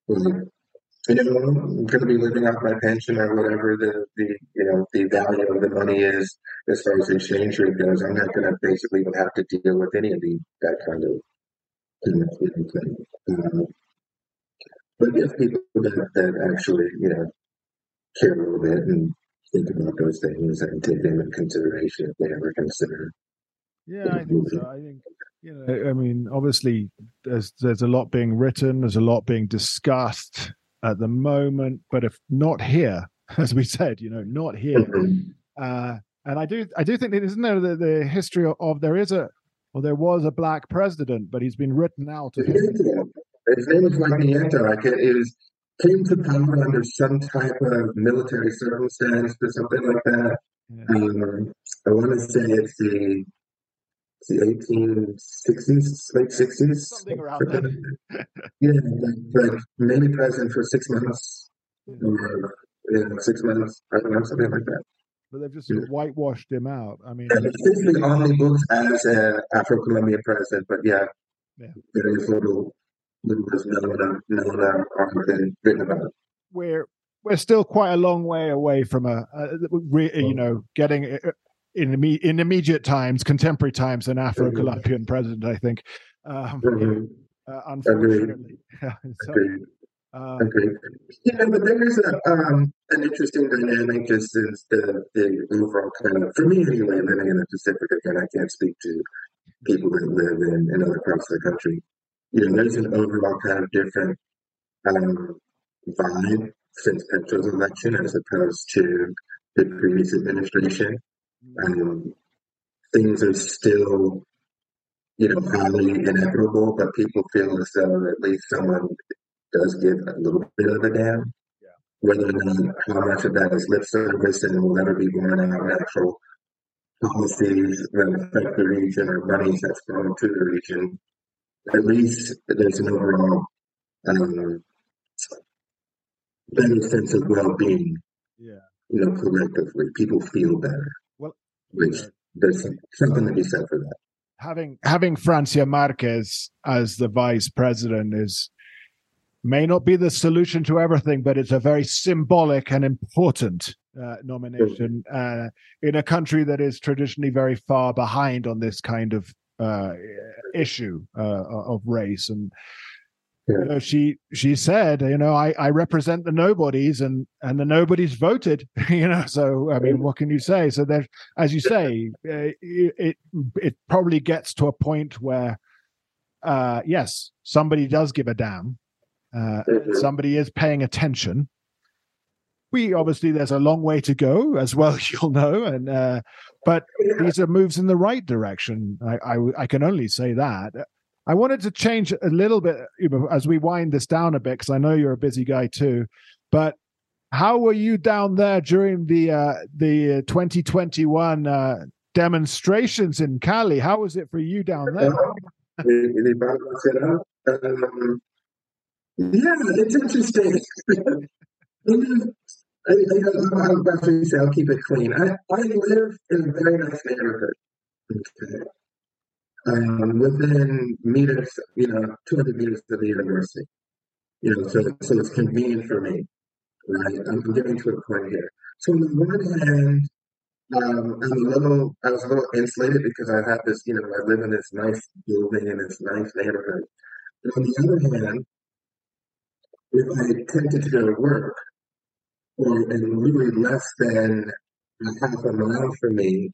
Um, you know, I'm going to be living off my pension or whatever the, the you know the value of the money is as far as the exchange rate goes. I'm not going to basically even have to deal with any of the that kind of thing. Um, but if people that, that actually, you know, care a little bit and think about those things and take them into consideration if they ever consider. Yeah, I think so. I think you know, I mean, obviously, there's there's a lot being written, there's a lot being discussed at the moment, but if not here, as we said, you know, not here. Mm-hmm. Uh, and I do, I do think that isn't there the, the history of, of there is a Well, there was a black president, but he's been written out. Of his name was Mike Nieto. I can, it was came to power under some type of military circumstance or something like that. Yeah. Um, I want to say it's the the 1860s, late 60s. Something around that. yeah, like, like maybe president for six months or yeah, six months, I don't know, something like that. But they've just of whitewashed him out. I mean, yeah, basically on the books as an Afro-Colombian president, but yeah, yeah. there is little, little was known, known or been written about. We're we're still quite a long way away from a, a re, you know getting uh, in in immediate times, contemporary times, an Afro-Colombian president. I think, um, mm-hmm. uh, unfortunately. so, um, okay. Yeah, but there is a, um, an interesting dynamic just as the, the overall kind of, for me anyway, living in the Pacific, again, I can't speak to people that live in, in other parts of the country. You know, there's an overall kind of different um, vibe since Petro's election as opposed to the previous administration. Um, things are still, you know, highly inequitable, but people feel as though at least someone does give a little bit of a damn. Yeah. Whether or not how much of that is lip service and will never be born out in actual policies that affect the region or monies that's going to the region, at least there's an overall um, better sense of well-being. Yeah. You know, collectively, people feel better. Well, which there's something to be said for that. Having having Francia Marquez as the vice president is may not be the solution to everything, but it's a very symbolic and important uh, nomination uh, in a country that is traditionally very far behind on this kind of uh, issue uh, of race. And you know, she she said, you know, I, I represent the nobodies, and and the nobodies voted. You know, so I mean, what can you say? So there, as you say, uh, it it probably gets to a point where, uh, yes, somebody does give a damn uh, mm-hmm. somebody is paying attention. We obviously there's a long way to go, as well you'll know, and uh, but these are moves in the right direction. I, I, I can only say that. I wanted to change a little bit you know, as we wind this down a bit because I know you're a busy guy too. But how were you down there during the uh, the 2021 uh, demonstrations in Cali? How was it for you down there? Um, yeah, it's interesting. I, I, I'm about to say, I'll keep it clean. I, I live in a very nice neighborhood. Okay. Um, within meters, you know, 200 meters of the university. You know, so, so it's convenient for me, right? I'm getting to a point here. So on the one hand, um, I'm a little, I was a little insulated because I have this, you know, I live in this nice building in this nice neighborhood. But on the other hand, if I attempted to go to work, or and really less than half a mile from me,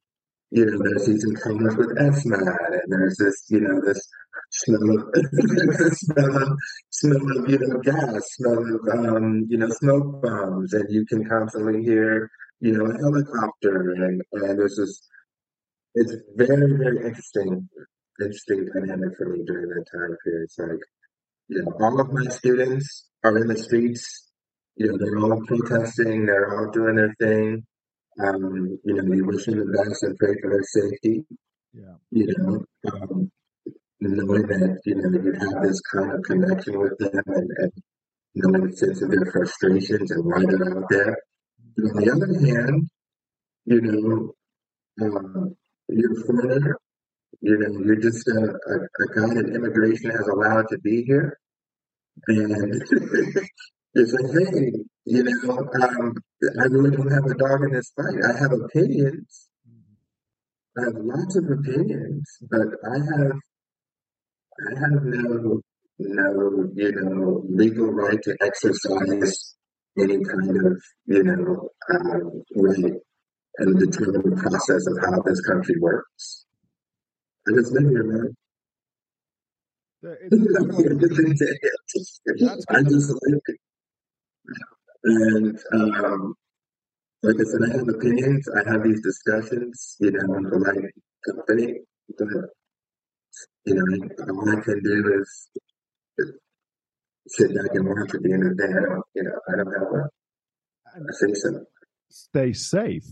you know, there's these encounters with ESMAD, and there's this, you know, this smell of, smell of, smell of, you know, gas, smell of, um, you know, smoke bombs, and you can constantly hear, you know, a helicopter, and, and there's this, it's very, very interesting, interesting dynamic for me during that time period. It's like, you know, all of my students are in the streets. You know, they're all protesting. They're all doing their thing. Um, you know, we wish them the best and pray for their safety. Yeah. You know, um, knowing that you know you have this kind of connection with them and, and knowing the sense of their frustrations and why they're out there. But on the other hand, you know, um, you're a foreigner. You know, you're just a, a, a guy that immigration has allowed to be here and it's like, hey, you know, um, I really don't have a dog in this fight. I have opinions. I have lots of opinions, but I have, I have no, no, you know, legal right to exercise any kind of, you know, um, right and determine the process of how this country works. I just live here, man. I just like it. And um, like I said, I have opinions. I have these discussions, you know, in the right company. But you know, all I can do is sit back and watch at the end of the day. I don't, you know, I don't have a, a say so. Stay safe.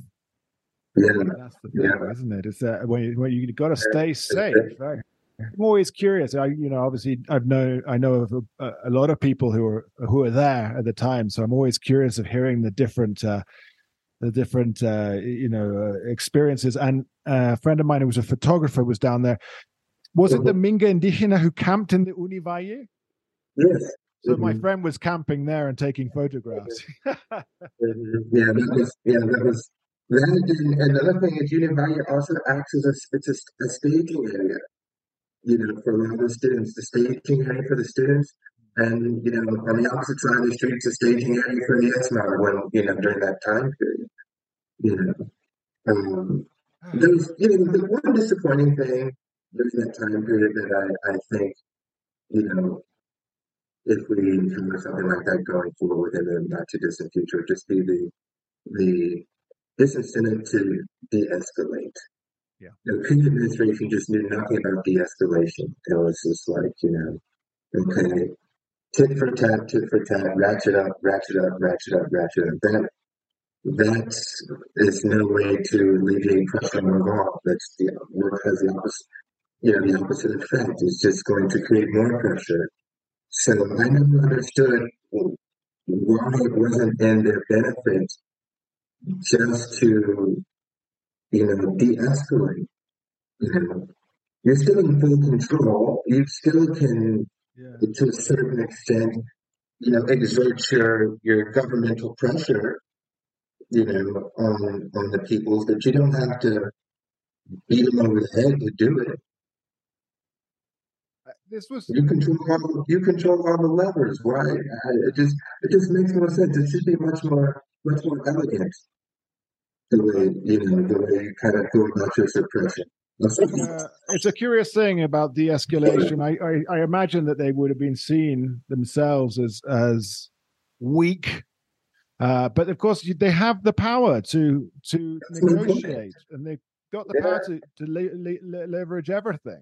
Yeah, That's the thing, Yeah. isn't it? It's that when you, when you got to stay safe. Right? I'm always curious. I, you know, obviously, I've known I know of a, a lot of people who are who are there at the time, so I'm always curious of hearing the different, uh, the different, uh, you know, uh, experiences. And uh, a friend of mine who was a photographer was down there. Was it the Minga Indigena who camped in the Univalle? yes. So my Mhm. friend was camping there and taking photographs. Mhm. Yeah, that was yeah, that was that. And another thing is Union also acts as a it's a, a staging area. You know, for a lot of the students, the staging area for the students, and you know, on the opposite side of the street, a staging area for the ESMAD when you know during that time period. You know, um, there was you know the one disappointing thing during that time period that I I think you know if we have something like that going forward in the not too distant future, just be the the disincentive to de-escalate. Yeah. The Clinton administration just knew nothing about de-escalation. It was just like, you know, okay, tit for tat, tit for tat, ratchet up, ratchet up, ratchet up, ratchet up. That that is no way to alleviate pressure on the law. That's the work has the opposite, you know, the opposite effect. It's just going to create more pressure. So I never understood why it wasn't in their benefit just to, you know, de-escalate. You know, you're still in full control. You still can, yeah. to a certain extent, you know, exert your your governmental pressure, you know, on on the peoples, but you don't have to beat them over the head to do it. This was You control all, you control all the levers. Why? I- It just it just makes more sense. It should be much more much more elegant. The way you know the way you kind of go about your suppression. uh, it's a curious thing about de-escalation. I, I, I imagine that they would have been seen themselves as as weak, uh, but of course you- they have the power to to That's negotiate, and they've got the power to to le- le- leverage everything.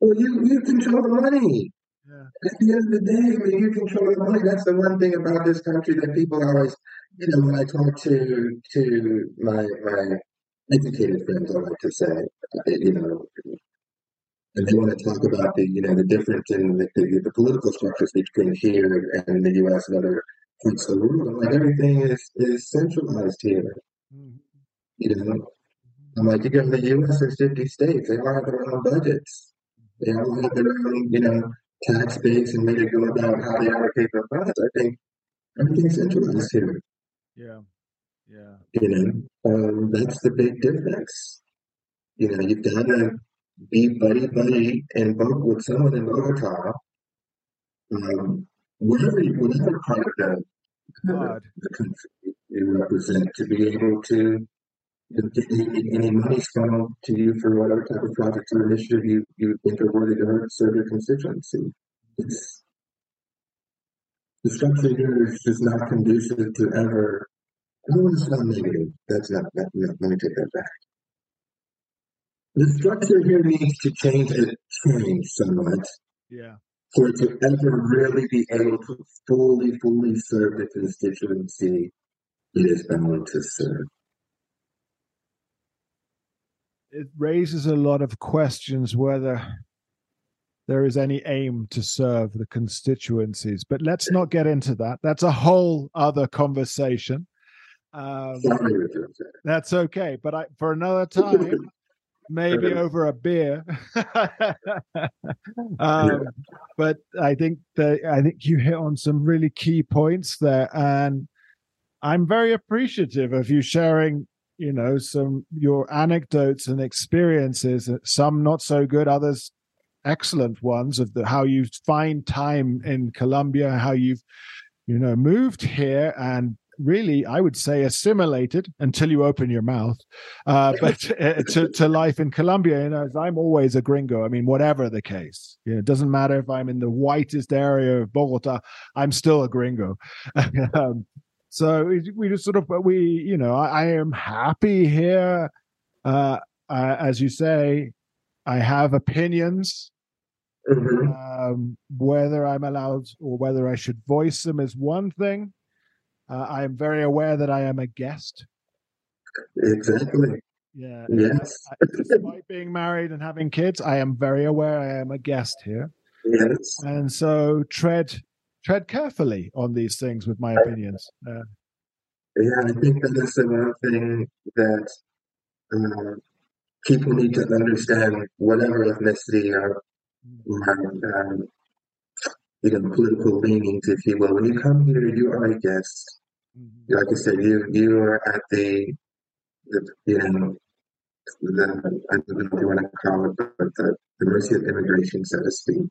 Well, you you control the money. Yeah. At the end of the day, I mean, you control the money. That's the one thing about this country that people always, you know, when I talk to to my my educated friends, I like to say, uh, you know, and they want to talk about the you know the difference in the, the, the political structures between here and the U.S. and other parts of the world. Like everything is is centralized here. Mhm. You know, I'm like you go to the U.S. There's 50 states. They all have their own budgets. They all have their own, you know, tax base and way to go about how they allocate their funds. I think everything's centralized here. Yeah, yeah, You know, um, that's the big difference. You know, you've got to be buddy buddy and vote with someone in Bogota, um, whatever whatever part of the, the country you represent, to be able to any, any money funneled to you for whatever type of project or initiative you, you think are worthy to serve your constituency. It's the structure here is just not conducive to ever. I don't want negative. That's not. That, no, let me take that back. The structure here needs to change and change somewhat yeah. for it to ever really be able to fully, fully serve the constituency it is bound to serve. It raises a lot of questions whether there is any aim to serve the constituencies, but let's not get into that. That's a whole other conversation. Um, That's okay, but I for another time, maybe over a beer. um, but I think that I think you hit on some really key points there, and I'm very appreciative of you sharing. You know, some your anecdotes and experiences. Some not so good, others excellent ones of the how you find time in Colombia, how you've you know moved here and really, I would say, assimilated until you open your mouth. Uh, but uh, to, to life in Colombia, you know, as I'm always a gringo. I mean, whatever the case, you know, it doesn't matter if I'm in the whitest area of Bogota, I'm still a gringo. um, so we, we just sort of, we, you know, I, I am happy here. Uh, uh, as you say, I have opinions Mm-hmm. Um, whether I'm allowed or whether I should voice them is one thing. Uh, I am very aware that I am a guest. Exactly. Yeah. Yes. Despite being married and having kids, I am very aware I am a guest here. Yes. And so tread tread carefully on these things with my opinions. Uh, yeah, I think that that is the one thing that uh, people need to understand, whatever ethnicity or, or um, you know, political leanings, if you will. When you come here, you are a guest. Mm-hmm. Like I said, you you are at the, the you know, the, I don't know if you want to call it, but the, the mercy of immigration, so to speak.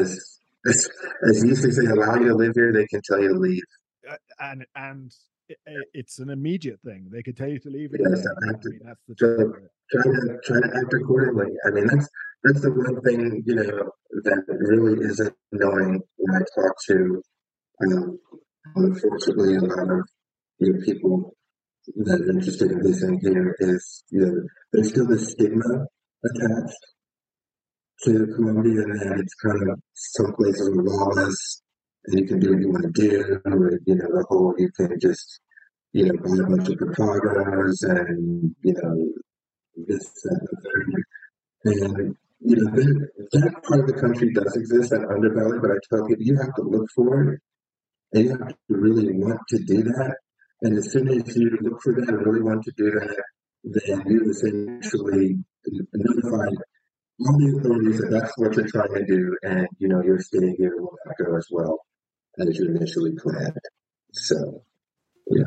As, as, as you used to say, allow you to live here, they can tell you to leave. Uh, and and it's an immediate thing. They could tell you to leave. Yes, I mean, that's the so, trying to try to act accordingly. I mean, that's that's the one thing you know that really isn't annoying when I talk to, um, unfortunately, a lot of you know, people that are interested in this in here is you know there's still this stigma attached to Colombia, and it's kind of some places are lawless and you can do what you want to do, you know, the whole you can just, you know, buy a bunch of papagas and, you know, this, that, and And, you know, that, that part of the country does exist, that underbelly, but I tell people you have to look for it and you have to really want to do that. And as soon as you look for that and really want to do that, then you essentially notify the authorities that that's what you're trying to do, and you know your stay here will not go as well as you initially planned. So, yeah.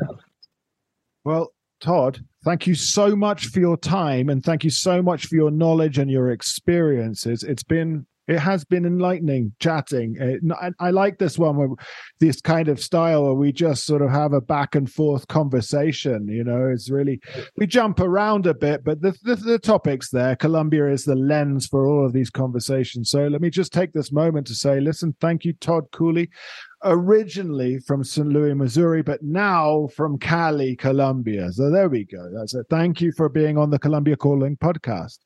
Well, Todd, thank you so much for your time and thank you so much for your knowledge and your experiences. It's been it has been enlightening chatting. Uh, it, I, like this one where this kind of style where we just sort of have a back and forth conversation. You know, it's really we jump around a bit, but the, the, the topics there. Colombia is the lens for all of these conversations. So let me just take this moment to say, listen, thank you, Todd Cooley originally from St. Louis, Missouri, but now from Cali, Colombia. So there we go. That's it. Thank you for being on the Colombia Calling podcast.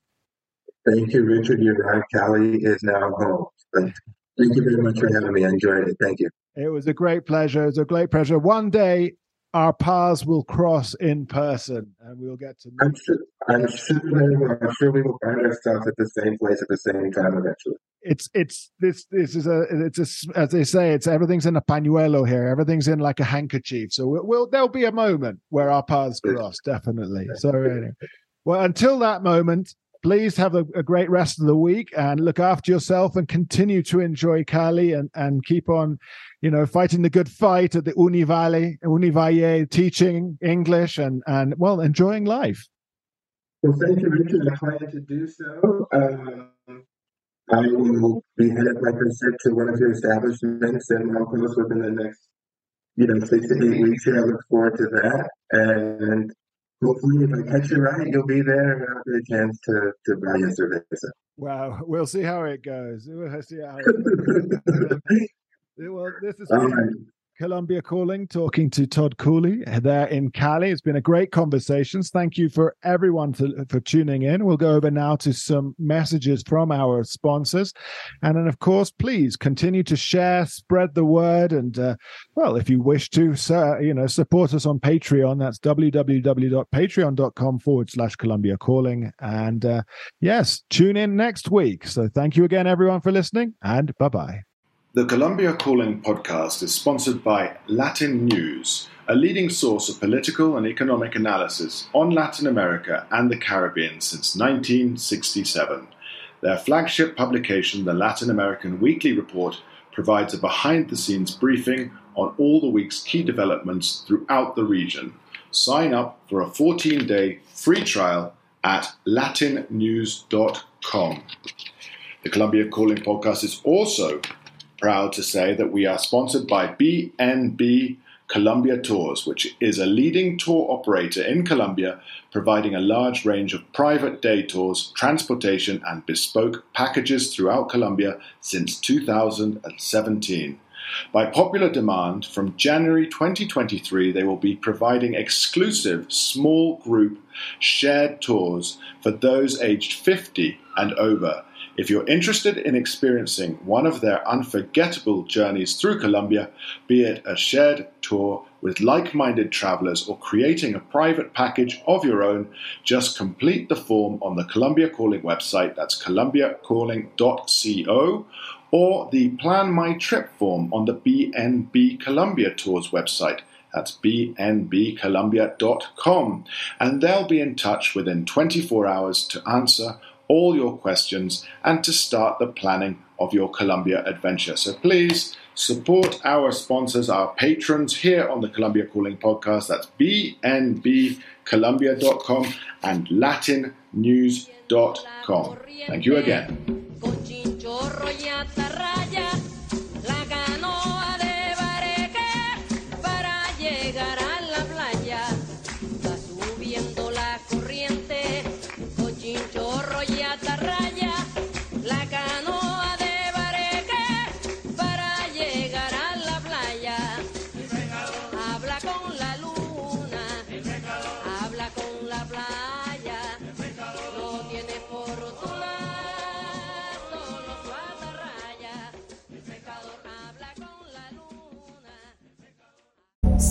Thank you, Richard. You're right. Cali is now home. Thank you very much for having me. I enjoyed it. Thank you. It was a great pleasure. It was a great pleasure. One day our paths will cross in person and we'll get to I'm sure, I'm sure, I'm sure we will find ourselves at the same place at the same time eventually. It's it's this this is a it's a, as they say it's everything's in a pañuelo here everything's in like a handkerchief so we'll, we'll there'll be a moment where our paths cross definitely so anyway. well until that moment please have a, a, great rest of the week and look after yourself and continue to enjoy Cali and, and keep on, you know, fighting the good fight at the Univale, Univalle, teaching English and, and well, enjoying life. Well, thank you, Richard. I plan to do so. Um, I will be headed, like I said, to one of your establishments in Mompox within the next, you know, six to eight weeks. Here, I look forward to that. And hopefully, if I catch you right, you'll be there and I'll get a chance to, to buy you a cerveza. Wow, we'll see how it goes. We'll see how it goes. well, this is All right. Colombia Calling, talking to Todd Cooley there in Cali. It's been a great conversation. Thank you for everyone to, for tuning in. We'll go over now to some messages from our sponsors. And then, of course, please continue to share, spread the word. And, uh, well, if you wish to, sir, you know, support us on Patreon, that's www.patreon.com forward slash Colombia Calling. And, uh, yes, tune in next week. So thank you again, everyone, for listening, and bye bye. The Colombia Calling podcast is sponsored by Latin News, a leading source of political and economic analysis on Latin America and the Caribbean since 1967. Their flagship publication, the Latin American Weekly Report, provides a behind the scenes briefing on all the week's key developments throughout the region. Sign up for a 14 day free trial at latinnews.com. The Colombia Calling podcast is also proud to say that we are sponsored by BNB Colombia Tours, which is a leading tour operator in Colombia, providing a large range of private day tours, transportation, and bespoke packages throughout Colombia since 2017. By popular demand, from January 2023, they will be providing exclusive small group shared tours for those aged 50 and over If you're interested in experiencing one of their unforgettable journeys through Colombia, be it a shared tour with like minded travelers or creating a private package of your own, just complete the form on the Colombia Calling website, that's colombiacalling.co, or the Plan My Trip form on the BNB Colombia Tours website. That's bnbcolombia.com. And they'll be in touch within 24 hours to answer all your questions and to start the planning of your Colombia adventure. So please support our sponsors, our patrons here on the Colombia Calling podcast. That's bnbcolombia.com and latinnews.com. Thank you again.